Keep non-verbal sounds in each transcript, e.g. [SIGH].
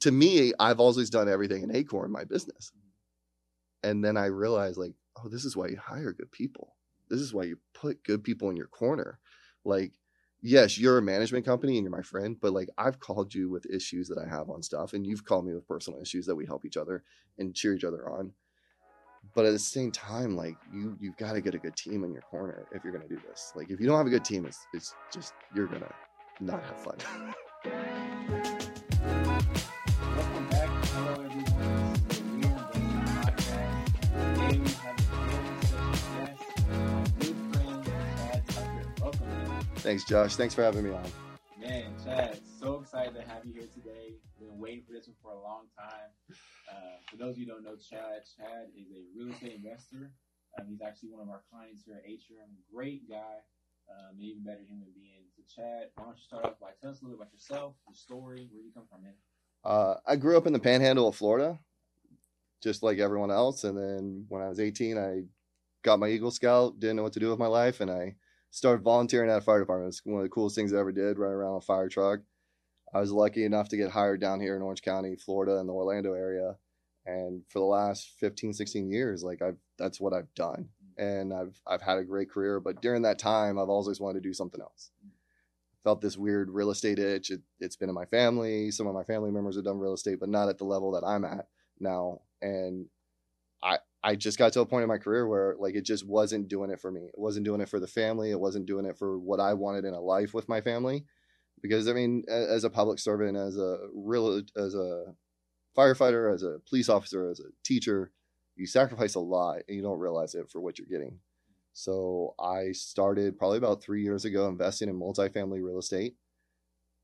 to me, I've always done everything in Acorn, my business. And then I realized, like, oh, this is why you hire good people. This is why you put good people in your corner. Like, yes, you're a management company and you're my friend, but like, I've called you with issues that I have on stuff, and you've called me with personal issues that we help each other and cheer each other on. But at the same time, like you, you've got to get a good team in your corner if you're gonna do this. Like, if you don't have a good team, it's it's just you're gonna not have fun. [LAUGHS] Thanks, Josh. Thanks for having me on. Man, Chad, so excited to have you here today. Been waiting for this one for a long time. Uh, for those of you who don't know Chad, Chad is a real estate investor. Um, he's actually one of our clients here at Atrium. Great guy, um, even better human being. So, Chad, why don't you start off by telling us a little bit about yourself, your story, where you come from, man? Uh, I grew up in the panhandle of Florida, just like everyone else. And then when I was 18, I got my Eagle Scout, didn't know what to do with my life, and I started volunteering at a fire department. It's one of the coolest things I ever did, run around a fire truck. I was lucky enough to get hired down here in Orange County, Florida, in the Orlando area. And for the last 15, 16 years, like I've that's what I've done. And I've I've had a great career, but during that time I've always wanted to do something else. Felt this weird real estate itch. It, it's been in my family. Some of my family members have done real estate, but not at the level that I'm at now. And I I just got to a point in my career where like it just wasn't doing it for me. It wasn't doing it for the family. It wasn't doing it for what I wanted in a life with my family. Because I mean, as a public servant, as a real as a firefighter, as a police officer, as a teacher, you sacrifice a lot and you don't realize it for what you're getting. So I started probably about three years ago investing in multifamily real estate.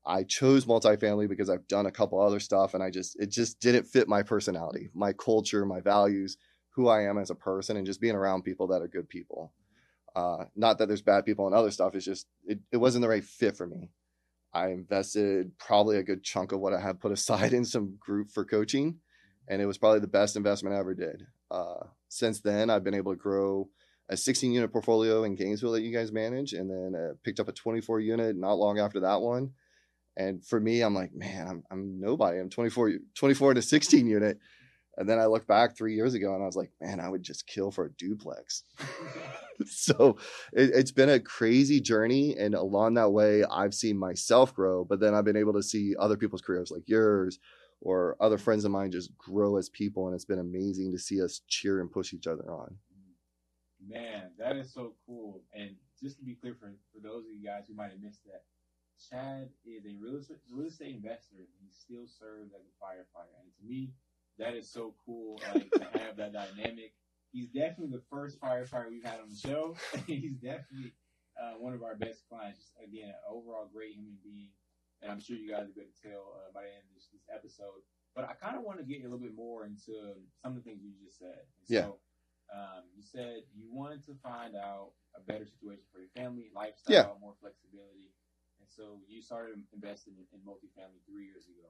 I chose multifamily because I've done a couple other stuff and I just it just didn't fit my personality, my culture, my values, who I am as a person, and just being around people that are good people. Uh, not that there's bad people and other stuff. It's just it, it wasn't the right fit for me. I invested probably a good chunk of what I had put [LAUGHS] aside in some group for coaching, and it was probably the best investment I ever did. Uh, since then, I've been able to grow a 16 unit portfolio in Gainesville that you guys manage, and then uh, picked up a 24 unit not long after that one. And for me, I'm like, man, I'm, I'm nobody. I'm 24, 24 to 16 unit. And then I look back three years ago and I was like, man, I would just kill for a duplex. [LAUGHS] so it, it's been a crazy journey. And along that way, I've seen myself grow, but then I've been able to see other people's careers like yours or other friends of mine just grow as people. And it's been amazing to see us cheer and push each other on. Man, that is so cool. And just to be clear for, for those of you guys who might have missed that, Chad is a real estate, real estate investor. And he still serves as a firefighter. And to me, that is so cool like, to have that dynamic. He's definitely the first firefighter we've had on the show. [LAUGHS] He's definitely uh, one of our best clients. Just, again, an overall great human being. And I'm sure you guys are going to tell uh, by the end of this, this episode. But I kind of want to get a little bit more into some of the things you just said. And Yeah. So, um, you said you wanted to find out a better situation for your family, lifestyle, Yeah. more flexibility. And so you started investing in, in multifamily three years ago.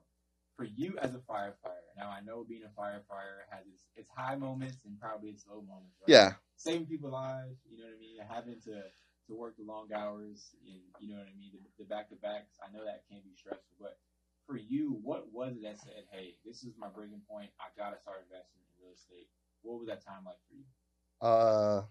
For you as a firefighter, now I know being a firefighter has its, its high moments and probably its low moments. Right? Yeah. saving people's lives. You know what I mean? Having to to work the long hours and you know what I mean, the, the back to backs. I know that can be stressful, but for you, what was it that said, "Hey, this is my breaking point. I gotta start investing in real estate." What was that time like for you? Uh,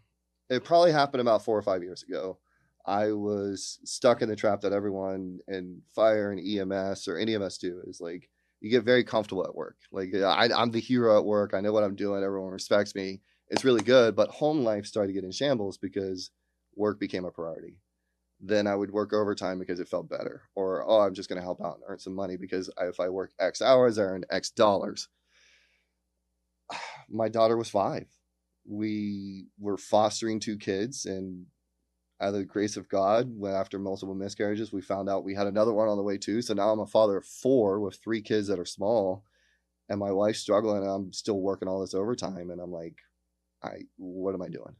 it probably happened about four or five years ago. I was stuck in the trap that everyone in fire and EMS or any of us do is like you get very comfortable at work. Like I, I'm the hero at work. I know what I'm doing. Everyone respects me. It's really good. But home life started to get in shambles because work became a priority. Then I would work overtime because it felt better, or oh, I'm just going to help out and earn some money because if I work X hours, I earn X dollars. [SIGHS] My daughter was five we were fostering two kids and out of the grace of god after multiple miscarriages. We found out we had another one on the way too. So now i'm a father of four with three kids that are small and my wife's struggling and i'm still working all this overtime and i'm like i what am i doing?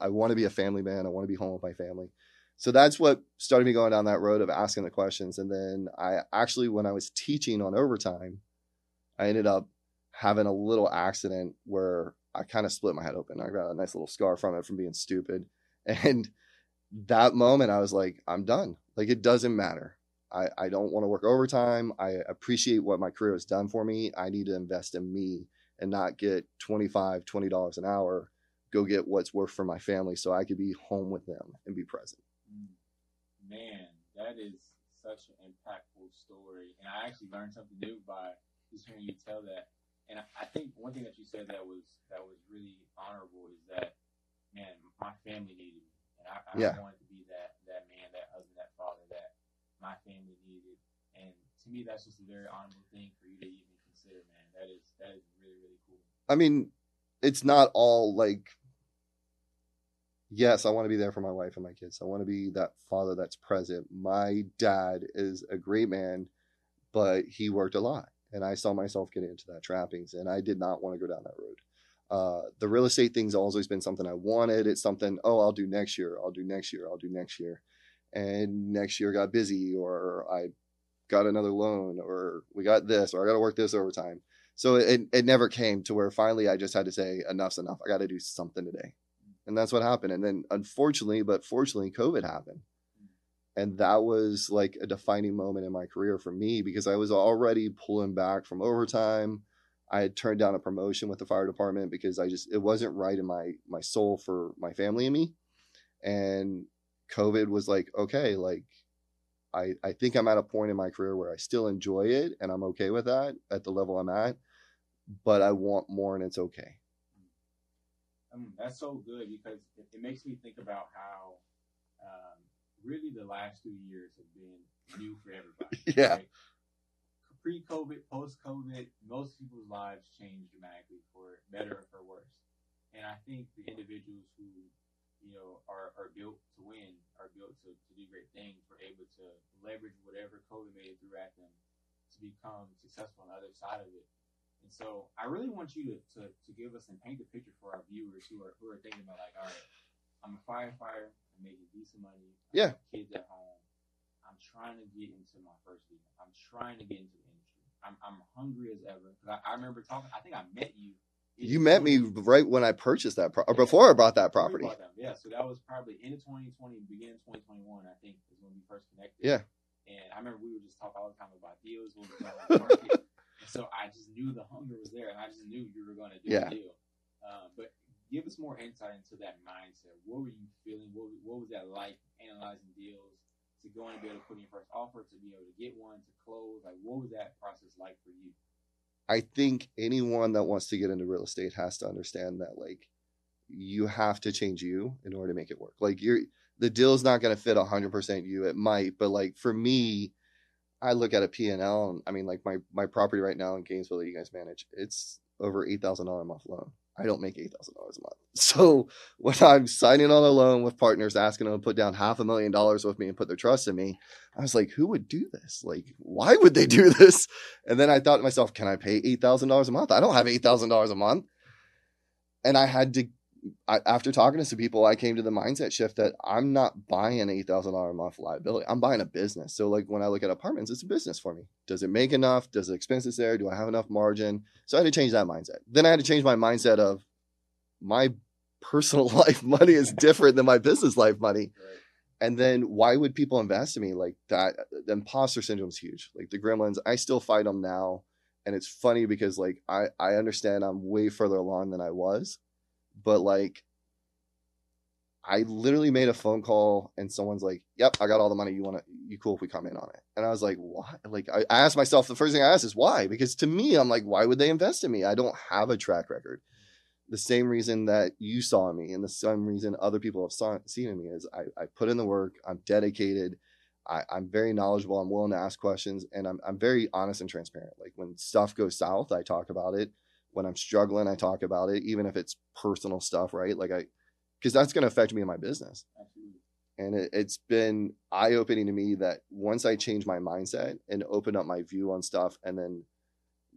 I want to be a family man. I want to be home with my family. So that's what started me going down that road of asking the questions and then i actually when i was teaching on overtime i ended up having a little accident where I kind of split my head open. I got a nice little scar from it from being stupid. And that moment, I was like, I'm done. Like, it doesn't matter. I, I don't want to work overtime. I appreciate what my career has done for me. I need to invest in me and not get 25 $20 an hour, go get what's worth for my family so I could be home with them and be present. Mm. Man, that is such an impactful story. And I actually learned something new by just hearing you tell that. And I, I think one thing that you said that was that was really honorable is that man, my family needed me. And I, I Yeah. wanted to be that that man, that husband, that father that my family needed. And to me that's just a very honorable thing for you to even consider, man. That is that is really, really cool. I mean, it's not all like, yes, I want to be there for my wife and my kids. I want to be that father that's present. My dad is a great man, but he worked a lot. And I saw myself getting into that trappings, and I did not want to go down that road. Uh, the real estate thing's always been something I wanted. It's something, oh, I'll do next year. I'll do next year. I'll do next year. And next year got busy, or I got another loan, or we got this, or I got to work this overtime. So it, it never came to where finally I just had to say, enough's enough. I got to do something today. And that's what happened. And then unfortunately, but fortunately, COVID happened. And that was like a defining moment in my career for me because I was already pulling back from overtime. I had turned down a promotion with the fire department because I just it wasn't right in my my soul for my family and me. And COVID was like, okay, like I I think I'm at a point in my career where I still enjoy it and I'm okay with that at the level I'm at, but I want more and it's okay. Um, that's so good because it, it makes me think about how um, really the last two years have been new for everybody. [LAUGHS] Yeah. right? Pre-COVID, post-COVID, most people's lives changed dramatically for better or for worse. And I think the individuals who, you know, are, are built to win, are built to, to do great things, were able to leverage whatever COVID made it threw at them to become successful on the other side of it. And so I really want you to, to, to give us and paint a picture for our viewers who are who are thinking about like, all right, I'm a firefighter, I'm making decent money, I Yeah. have kids at home, I'm trying to get into my first league, I'm trying to get into the I'm I'm hungry as ever. I, I remember talking, I think I met you. You met me right when I purchased that pro- or before I bought that property. bought Yeah, so that was probably end of 2020, beginning of 2021, I think, is when we first connected. Yeah. And I remember we would just talk all the time about deals, what was going on in the market. [LAUGHS] so I just knew the hunger was there, and I just knew you were going to do Yeah. the deal. Uh, but give us more insight into that mindset. What were you feeling? What, what was that like analyzing deals to go and be able to put in your first offer, to be able to get one, to close? Like, what was that process like for you? I think anyone that wants to get into real estate has to understand that like you have to change you in order to make it work. Like you're the deal's not going to fit 100% you. It might, but like for me, I look at a P&L and I mean like my my property right now in Gainesville that you guys manage, it's over $8,000 a month loan. I don't make $8,000 a month. [LAUGHS] So when I'm signing on a loan with partners asking them to put down half a million dollars with me and put their trust in me, I was like, who would do this? Like, why would they do [LAUGHS] this? And then I thought to myself, can I pay $8,000 a month? I don't have $8,000 a month. And I had to, I, after talking to some people, I came to the mindset shift that I'm not buying an $8,000 a month liability. I'm buying a business. So, like, when I look at apartments, it's a business for me. Does it make enough? Does the expenses there? Do I have enough margin? So, I had to change that mindset. Then I had to change my mindset of my personal [LAUGHS] life money is different than my business life money Right. and then why would people invest in me like that the imposter syndrome is huge like the gremlins i still fight them now and it's funny because like i i understand i'm way further along than i was but like i literally made a phone call and someone's like yep i got all the money. You want to you cool if we come in on it? And i was like why like I, asked myself the first thing i asked is why because to me i'm like why would they invest in me? I don't have a track record. The same reason that you saw me and the same reason other people have saw, seen in me is I, I put in the work i'm dedicated I, i'm very knowledgeable i'm willing to ask questions and I'm, I'm very honest and transparent. Like when stuff goes south i talk about it when i'm struggling i talk about it even if it's personal stuff right? Like i because that's going to affect me in my business. Absolutely. and it, it's been eye-opening to me that once i change my mindset and open up my view on stuff and then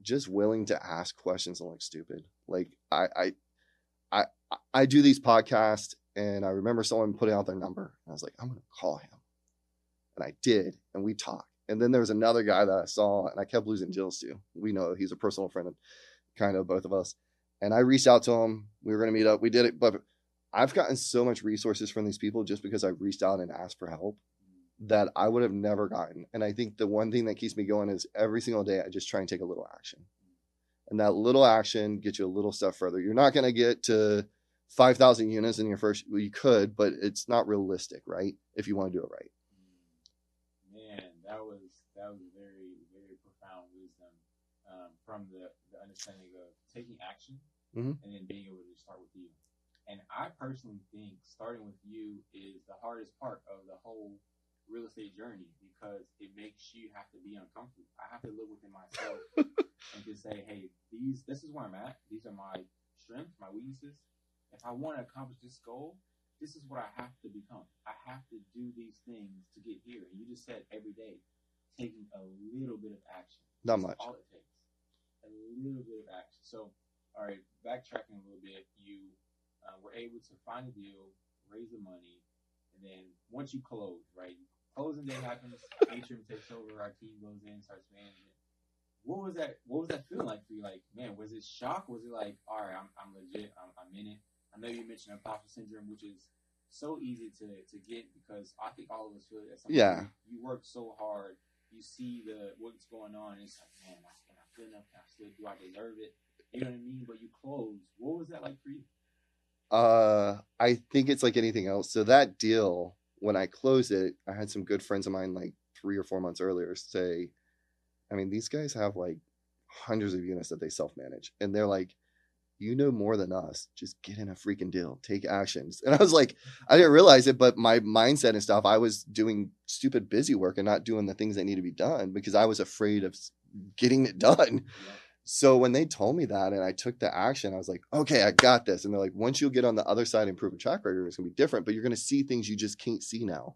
just willing to ask questions and look stupid. Like i i i i do these podcasts and i remember someone putting out their number and i was like i'm gonna call him. And i did and we talked. And then there was another guy that i saw and i kept losing deals to. We know he's a personal friend of kind of both of us and i reached out to him we were gonna meet up we did it but I've gotten so much resources from these people just because I've reached out and asked for help that I would have never gotten. And I think the one thing that keeps me going is every single day I just try and take a little action. And that little action gets you a little step further. You're not going to get to 5,000 units in your first, well, you could, but it's not realistic, right? If you want to do it right. Man, that was that was very very profound wisdom um, from the, the understanding of taking action Mhm. and then being able to start with you. And I personally think starting with you is the hardest part of the whole real estate journey because it makes you have to be uncomfortable. I have to look within myself [LAUGHS] and just say, hey, these this is where I'm at. These are my strengths, my weaknesses. If I want to accomplish this goal, this is what I have to become. I have to do these things to get here. And you just said every day, taking a little bit of action. Not That's much. All it takes. A little bit of action. So, all right, backtracking a little bit, you uh, were able to find a deal, raise the money, and then once you close, right? Closing day happens. Atrium takes over. Our team goes in, starts managing. What was that? What was that feeling like for you? Like, man, was it shock? Was it like, all right, I'm, I'm legit. I'm, I'm in it. I know you mentioned imposter syndrome, which is so easy to, to get because I think all of us feel it. Yeah. You work so hard. You see the what's going on. And it's like, man, I good enough? Can I still do? I deserve it. You know what I mean? But you close. What was that like for you? Uh, I think it's like anything else. So that deal, when I closed it, I had some good friends of mine like three or four months earlier say, I mean, these guys have like hundreds of units that they self manage, and they're like, you know more than us. Just get in a freaking deal, take actions. And I was like, I didn't realize it, but my mindset and stuff, I was doing stupid busy work and not doing the things that need to be done because I was afraid of getting it done. So when they told me that and I took the action, I was like, okay, I got this. And they're like, once you'll get on the other side and improve a track record, it's gonna be different, but you're gonna see things you just can't see now.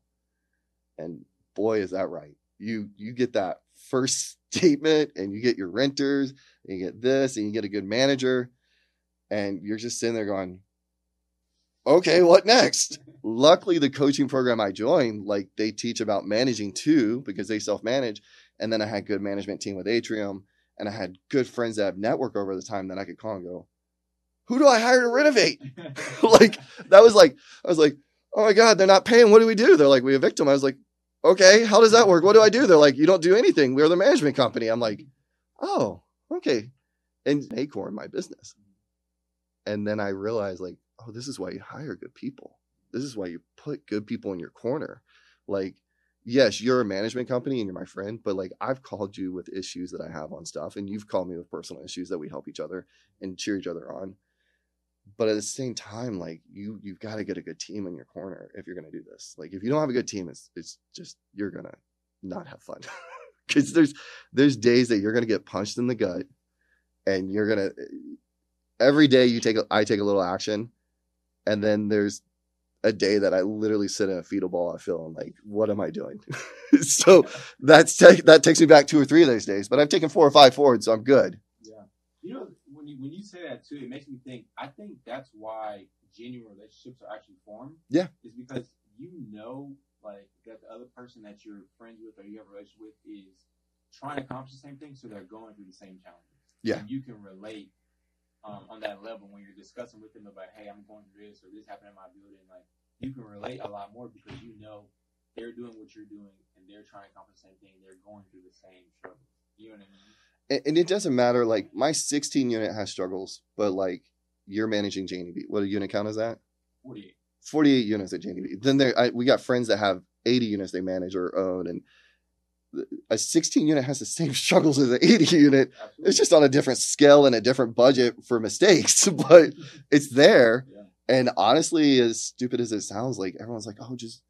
And boy, is that right. You you get that first [LAUGHS] statement and you get your renters, and you get this, and you get a good manager, and you're just sitting there going, Okay, what next? [LAUGHS] Luckily, the coaching program I joined, like they teach about managing too, because they self-manage. And then I had good management team with Atrium and I had good friends that have network over the time that I could call and go, who do I hire to renovate? [LAUGHS] [LAUGHS] like that was like, I was like, oh my God, they're not paying. What do we do? They're like, we evict them. I was like, okay, how does that work? What do I do? They're like, you don't do anything. We're the management company. I'm like, oh, okay. And Acorn, my business. And then I realized like, oh, this is why you hire good people. This is why you put good people in your corner. Like, yes, you're a management company and you're my friend, but like I've called you with issues that I have on stuff, and you've called me with personal issues that we help each other and cheer each other on. But at the same time, like you, you've got to get a good team in your corner if you're gonna do this. Like if you don't have a good team, it's it's just you're gonna not have fun [LAUGHS] because there's there's days that you're gonna get punched in the gut, and you're gonna every day you take a, I take a little action, and then there's a day that I literally sit in a fetal ball. I feel I'm like, what am I doing? [LAUGHS] so that's ta- that takes me back two or three of those days. But I've taken four or five forward, so I'm good. Yeah. You know, when you when you say that too, it makes me think. I think that's why genuine relationships are actually formed. Yeah. Is because you know, like that the other person that you're friends with or you have a relationship with is trying to accomplish the same thing, so they're going through the same challenges. Yeah. And you can relate um, on that level when you're discussing with them about, hey, I'm going through this or this happened in my building. Like you can relate a lot more because you know they're doing what you're doing and they're trying to accomplish the same thing. They're going through the same struggles. You know what I mean? And, and it doesn't matter. Like my 16 unit has struggles, but like you're managing Janie B. What a unit count is that? 48. 48 units at Janie B. Then there, I, we got friends that have 80 units they manage or own, and a 16 unit has the same [LAUGHS] struggles as an 80 unit. Absolutely. It's just on a different scale and a different budget for mistakes, [LAUGHS] but it's there. Yeah. And honestly, as stupid as it sounds, like everyone's like, oh, just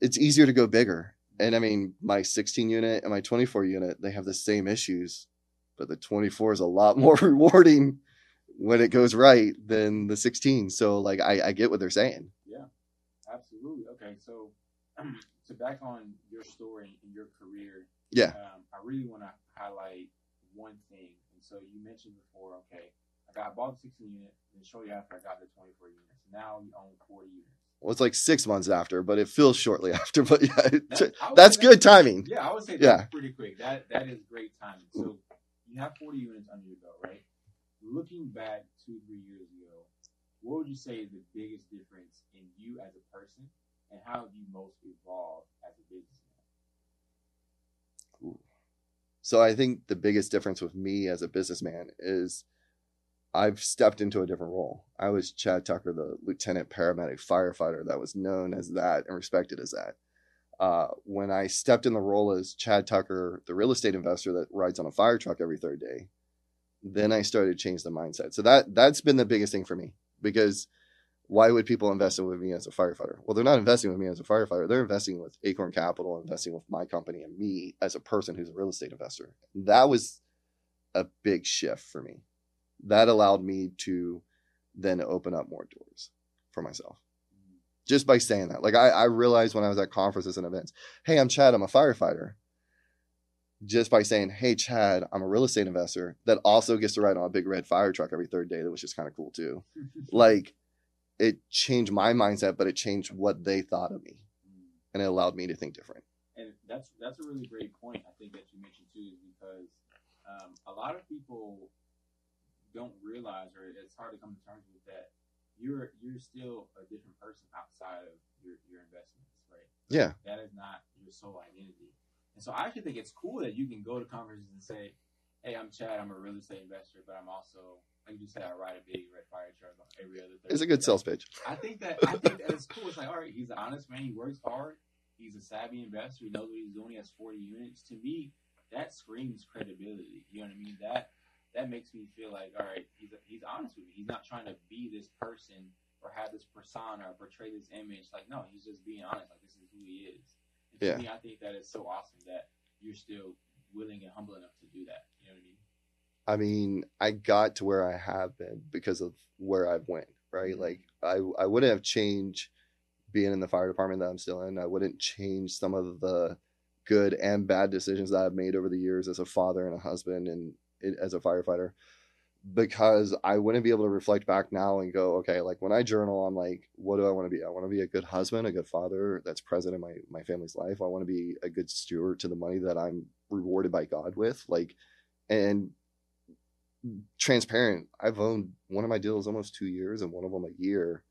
it's easier to go bigger. And I mean, my 16 unit and my 24 unit, they have the same issues, but the 24 is a lot [LAUGHS] more rewarding when it goes right than the 16. So like I, I get what they're saying. Yeah, absolutely. Okay, so [CLEARS THROAT] to back on your story and your career, Yeah. um, I really want to highlight one thing. And so you mentioned before, okay, I got bought the 16 unit, and shortly after I got the 24 units. Now you own 40 units. Well, it's like six months after, but it feels shortly [LAUGHS] after. But yeah, That- that's say good timing. Yeah, I would say Yeah. that's pretty quick. That that is great timing. So you have 40 units under your belt, right? Looking back two, three years ago, what would you say is the biggest difference in you as a person and how have you most evolved as a businessman? Cool. So I think the biggest difference with me as a businessman is I've stepped into a different role. I was Chad Tucker, the lieutenant paramedic firefighter that was known as that and respected as that. Uh, when I stepped in the role as Chad Tucker, the real estate investor that rides on a fire truck every third day, then I started to change the mindset. So that that's been the biggest thing for me because why would people invest in with me as a firefighter? Well, they're not investing with me as a firefighter. They're investing with Acorn Capital, investing with my company and me as a person who's a real estate investor. That was a big shift for me. That allowed me to then open up more doors for myself. Just by saying that. Like I, I realized when I was at conferences and events, hey, I'm Chad, I'm a firefighter. Just by saying, hey, Chad, I'm a real estate investor that also gets to ride on a big red fire truck every third day, that was just kind of cool too. [LAUGHS] like it changed my mindset, but it changed what they thought of me, and it allowed me to think different. And that's that's a really great point. I think that you mentioned too, is because um, a lot of people don't realize, or it's hard to come to terms with that. You're you're still a different person outside of your your investments, right? Yeah, That is not your sole identity. And so I actually think it's cool that you can go to conferences and say, "Hey, I'm Chad. I'm a real estate investor, but I'm also like you just said, I ride a big red fire truck every other." Day. It's a good sales pitch. I think that I think that it's cool. It's like, all right, he's an honest man. He works hard. He's a savvy investor. He knows what he's doing. He has 40 units. To me, that screams credibility. You know what I mean? That that makes me feel like, all right, he's he's honest with me. He's not trying to be this person or have this persona or portray this image. Like, no, he's just being honest. Like, this is who he is. And to Yeah. me, I think that is so awesome that you're still willing and humble enough to do that. You know what I mean? I mean, I got to where I have been because of where I've went, right? Mm-hmm. Like I I wouldn't have changed being in the fire department that I'm still in. I wouldn't change some of the good and bad decisions that I've made over the years as a father and a husband and it, as a firefighter because I wouldn't be able to reflect back now and go, okay, like when I journal, I'm like, what do I want to be? I want to be a good husband, a good father that's present in my my family's life. I want to be a good steward to the money that I'm rewarded by God with. Like and transparent. I've owned one of my deals almost two years and one of them a year.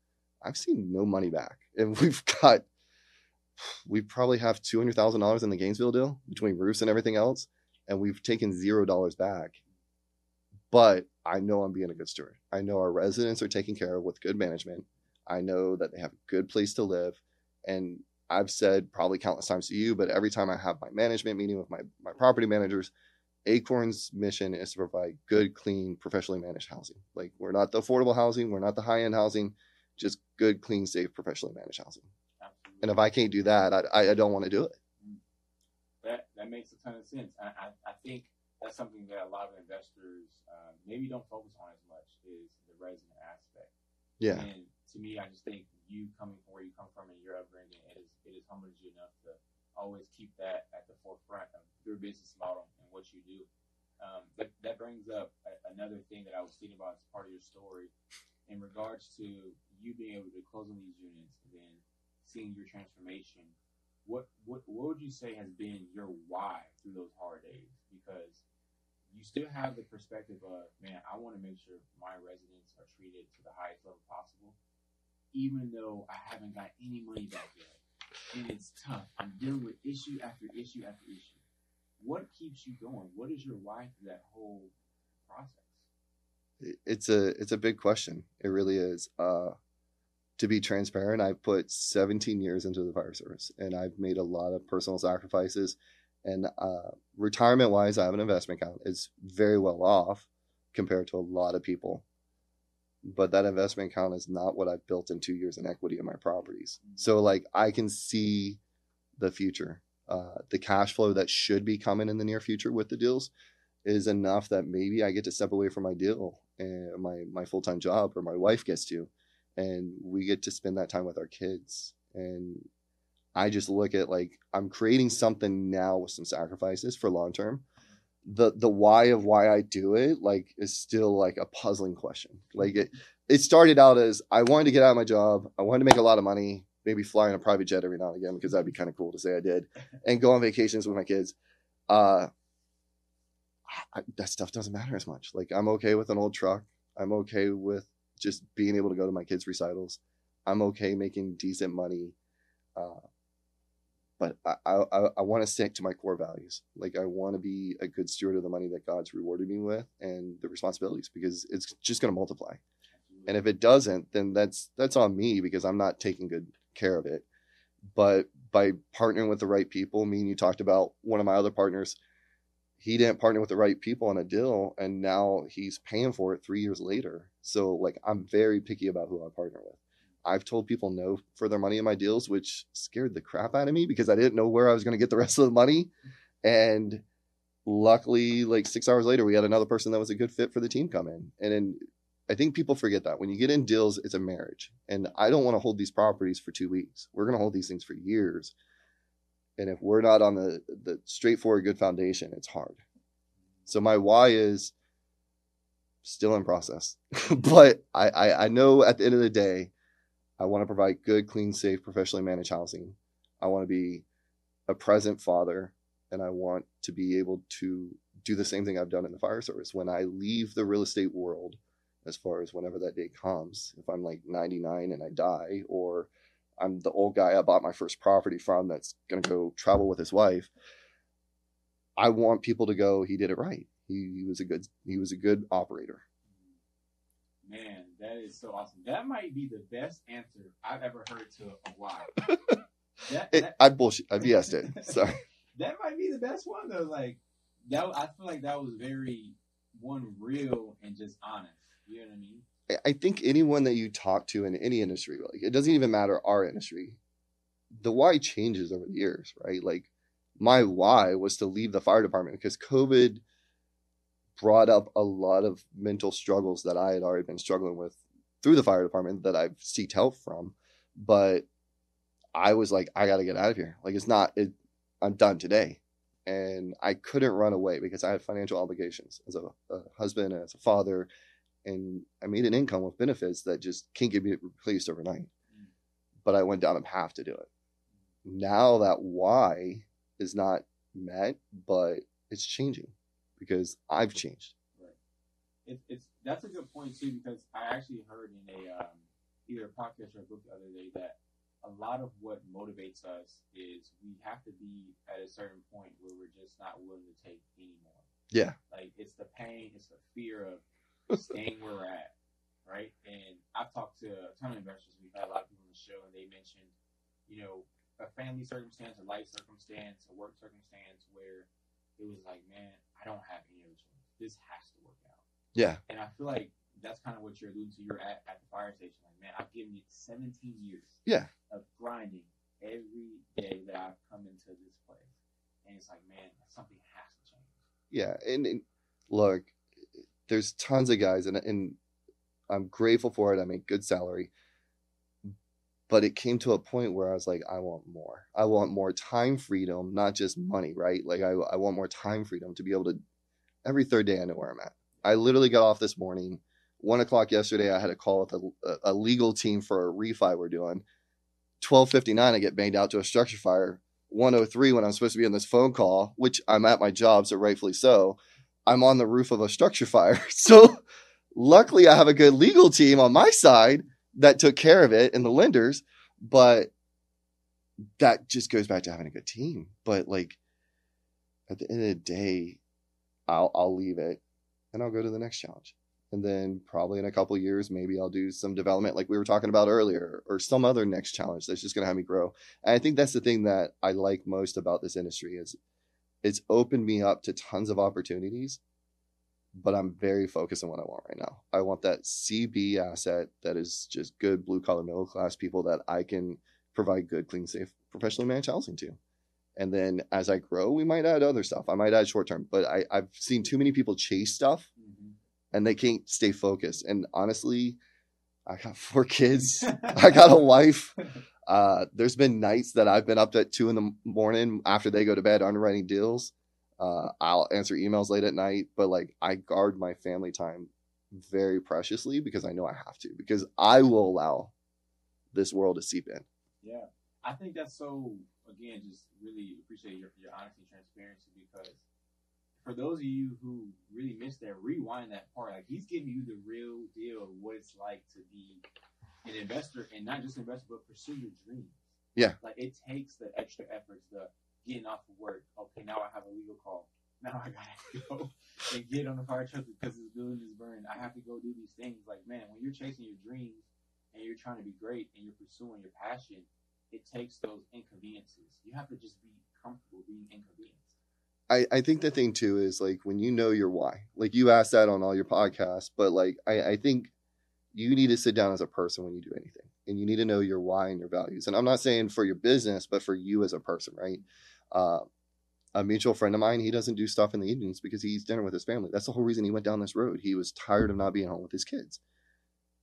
I've seen no money back, [LAUGHS] and we've got we probably have two hundred thousand dollars in the Gainesville deal between roofs and everything else, and we've taken zero dollars back. But I know I'm being a good steward. I know our residents are taken care of with good management. I know that they have a good place to live, and I've said probably countless times to you, but every time I have my management meeting with my my property managers, Acorn's mission is to provide good, clean, professionally managed housing. Like we're not the affordable housing, we're not the high end housing, just good, clean, safe, professionally managed housing. Absolutely. And if I can't do that, I I, don't want to do it. That that makes a ton of sense. I, I, I think that's something that a lot of investors um, maybe don't focus on as much is the resident aspect. Yeah, And to me, I just think you coming from where you come from and your upbringing, it is it is humbles you enough to always keep that at the forefront of your business model and what you do. Um, that that brings up a, another thing that I was thinking about as part of your story in regards to you being able to close on these units and then seeing your transformation. What what what would you say has been your why through those hard days? Because you still have the perspective of, man, I want to make sure my residents are treated to the highest level possible, even though I haven't got any money back yet. And it's tough. I'm dealing with issue after issue after issue. What keeps you going? What is your why through that whole process? It's a it's a big question. It really is. Uh, to be transparent, I've put 17 years into the fire service, and I've made a lot of personal sacrifices. And uh, retirement wise, I have an investment account. It's very well off compared to a lot of people. But that investment account is not what I've built in two years in equity in my properties. So like I can see the future. Uh, the cash flow that should be coming in the near future with the deals is enough that maybe I get to step away from my deal and my my full time job, or my wife gets to, and we get to spend that time with our kids. And I just look at like I'm creating something now with some sacrifices for long term. The the why of why I do it like is still like a puzzling question. Like it it started out as I wanted to get out of my job, I wanted to make a lot of money, maybe fly in a private jet every now and again because that'd be kind of cool to say I did, and go on vacations with my kids. Uh, I, that stuff doesn't matter as much. Like I'm okay with an old truck. I'm okay with just being able to go to my kids' recitals. I'm okay making decent money. Uh, but I, I, I want to stick to my core values. Like I want to be a good steward of the money that God's rewarded me with and the responsibilities because it's just going to multiply. And if it doesn't, then that's that's on me because I'm not taking good care of it. But by partnering with the right people, me and you talked about one of my other partners, he didn't partner with the right people on a deal, and now he's paying for it three years later. So like I'm very picky about who I partner with. I've told people no for their money in my deals, which scared the crap out of me because I didn't know where I was going to get the [LAUGHS] rest of the money. And luckily, like six hours later, we had another person that was a good fit for the team come in. And then I think people forget that when you get in deals, it's a marriage. And I don't want to hold these properties for two weeks. We're going to hold these things for years. And if we're not on the, the straightforward good foundation, it's hard. So my why is still in process. [LAUGHS] but I, I, I know at the end of the day, I want to provide good, clean, safe, professionally managed housing. I want to be a present father and I want to be able to do the same thing I've done in the fire service. When I leave the real estate world, as far as whenever that day comes, if I'm like 99 and I die, or I'm the old guy I bought my first property from that's going to go travel with his wife, I want people to go, he did it right. He, he was a good, he was a good operator. Man, that is so awesome. That might be the best answer I've ever heard to a why. [LAUGHS] That, it, I bullshit. I BS'd it. [LAUGHS] Sorry. that might be the best one though. Like that, I feel like that was very one real and just honest. You know what I mean? I think anyone that you talk to in any industry, like it doesn't even matter our industry, the why changes over the years, right? Like my why was to leave the fire department because COVID brought up a lot of mental struggles that I had already been struggling with through the fire department that I've seeked help from. But I was like, I got to get out of here. Like, it's not, it, I'm done today. And I couldn't run away because I had financial obligations as a, a husband, and as a father, and I made an income with benefits that just can't get me replaced overnight. But I went down a path to do it. Now that why is not met, but it's changing because I've changed. Right. It, it's that's a good point too because I actually heard in a um, either a podcast or a book the other day that a lot of what motivates us is we have to be at a certain point where we're just not willing to take anymore. Yeah. Like it's the pain, it's the fear of staying where we're at, right? And I've talked to a ton of investors. We've had a lot of people on the show, and they mentioned, you know, a family circumstance, a life circumstance, a work circumstance where it was like, man, I don't have any other choice. This has to work out. Yeah. And I feel like that's kind of what you're alluding to. You're at, at the fire station. Like, man, I've given it 17 years. Yeah. Of grinding every day that I've come into this place, and it's like, man, something has to change. Yeah, and, and look, there's tons of guys, and and I'm grateful for it. I make good salary, but it came to a point where I was like, I want more. I want more time freedom, not just money, right? Like I, I want more time freedom to be able to. Every third day, I know where I'm at. I literally got off this morning one o'clock yesterday, I had a call with a, a legal team for a refi we're doing. Twelve fifty nine, I get banged out to a structure fire. One oh three, when I'm supposed to be on this phone call, which I'm at my job, so rightfully so. I'm on the roof of a structure fire. [LAUGHS] So luckily, I have a good legal team on my side that took care of it and the lenders. But that just goes back to having a good team. But like at the end of the day, I'll I'll leave it and I'll go to the next challenge and then probably in a couple years maybe i'll do some development like we were talking about earlier or some other next challenge that's just going to have me grow and i think that's the thing that i like most about this industry is it's opened me up to tons of opportunities but i'm very focused on what i want right now i want that cb asset that is just good blue collar middle class people that i can provide good clean safe professionally managed housing to and then as i grow we might add other stuff i might add short term but I, i've seen too many people chase stuff mm-hmm and they can't stay focused. And honestly, I got [LAUGHS] four kids. I [LAUGHS] got a wife. Uh, there's been nights that I've been up at two in the morning after they go to bed underwriting deals. Uh, I'll answer emails late at night, but like I guard my family time very preciously because I know I have to because I will allow this world to seep in. Yeah, I think that's so. Again, just really appreciate your, your honesty and transparency because for those of you who really missed that, rewind that part. Like he's giving you the real deal of what it's like to be an investor and not just investor, but pursue your dreams. Yeah. Like it takes the extra efforts, the getting off of work. Okay, now I have a legal call. Now I gotta [LAUGHS] go and get on the fire truck because this building is burned. I have to go do these things. Like, man, when you're chasing your dreams and you're trying to be great and you're pursuing your passion, it takes those inconveniences. You have to just be comfortable being inconvenienced. I, I think the thing too is like when you know your why, like you asked that on all your podcasts, but like I, I think you need to sit down as a person when you do anything and you need to know your why and your values. And I'm not saying for your business, but for you as a person, right? Uh, a mutual friend of mine, he doesn't do stuff in the evenings because he eats dinner with his family. That's the whole reason he went down this road. He was tired of not being home with his kids.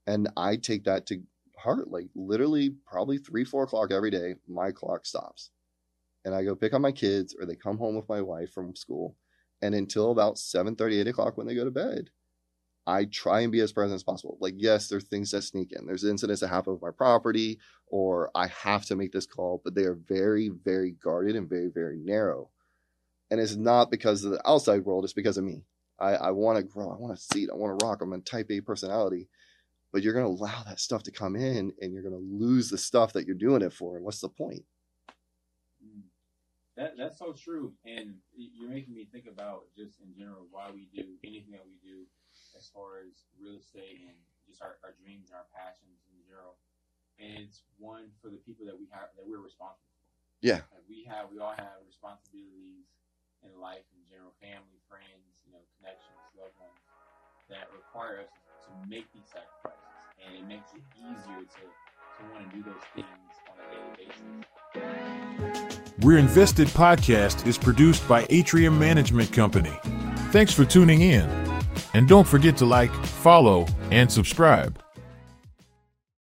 And I take that to heart. Like literally, probably three, four o'clock every day, my clock stops. And I go pick up my kids or they come home with my wife from school. And until about 7 30, 8 o'clock when they go to bed, I try and be as present as possible. Like, yes, there's things that sneak in. There's incidents that happen with my property, or I have to make this call, but they are very, very guarded and very, very narrow. And it's not because of the outside world, it's because of me. I, I want to grow, I want to see it, I want to rock. I'm a type A personality, but you're going to allow that stuff to come in and you're going to lose the stuff that you're doing it for. And what's the point? Mm. That that's so true, and you're making me think about just in general why we do anything that we do, as far as real estate and just our, our dreams and our passions in general. And it's one for the people that we have that we're responsible for. Yeah. Like we have, we all have responsibilities in life in general, family, friends, you know, connections, loved ones that require us to make these sacrifices, and it makes it easier to to want to do those things on a daily basis. We're Invested podcast is produced by Atrium Management Company. Thanks for tuning in. And don't forget to like, follow, and subscribe.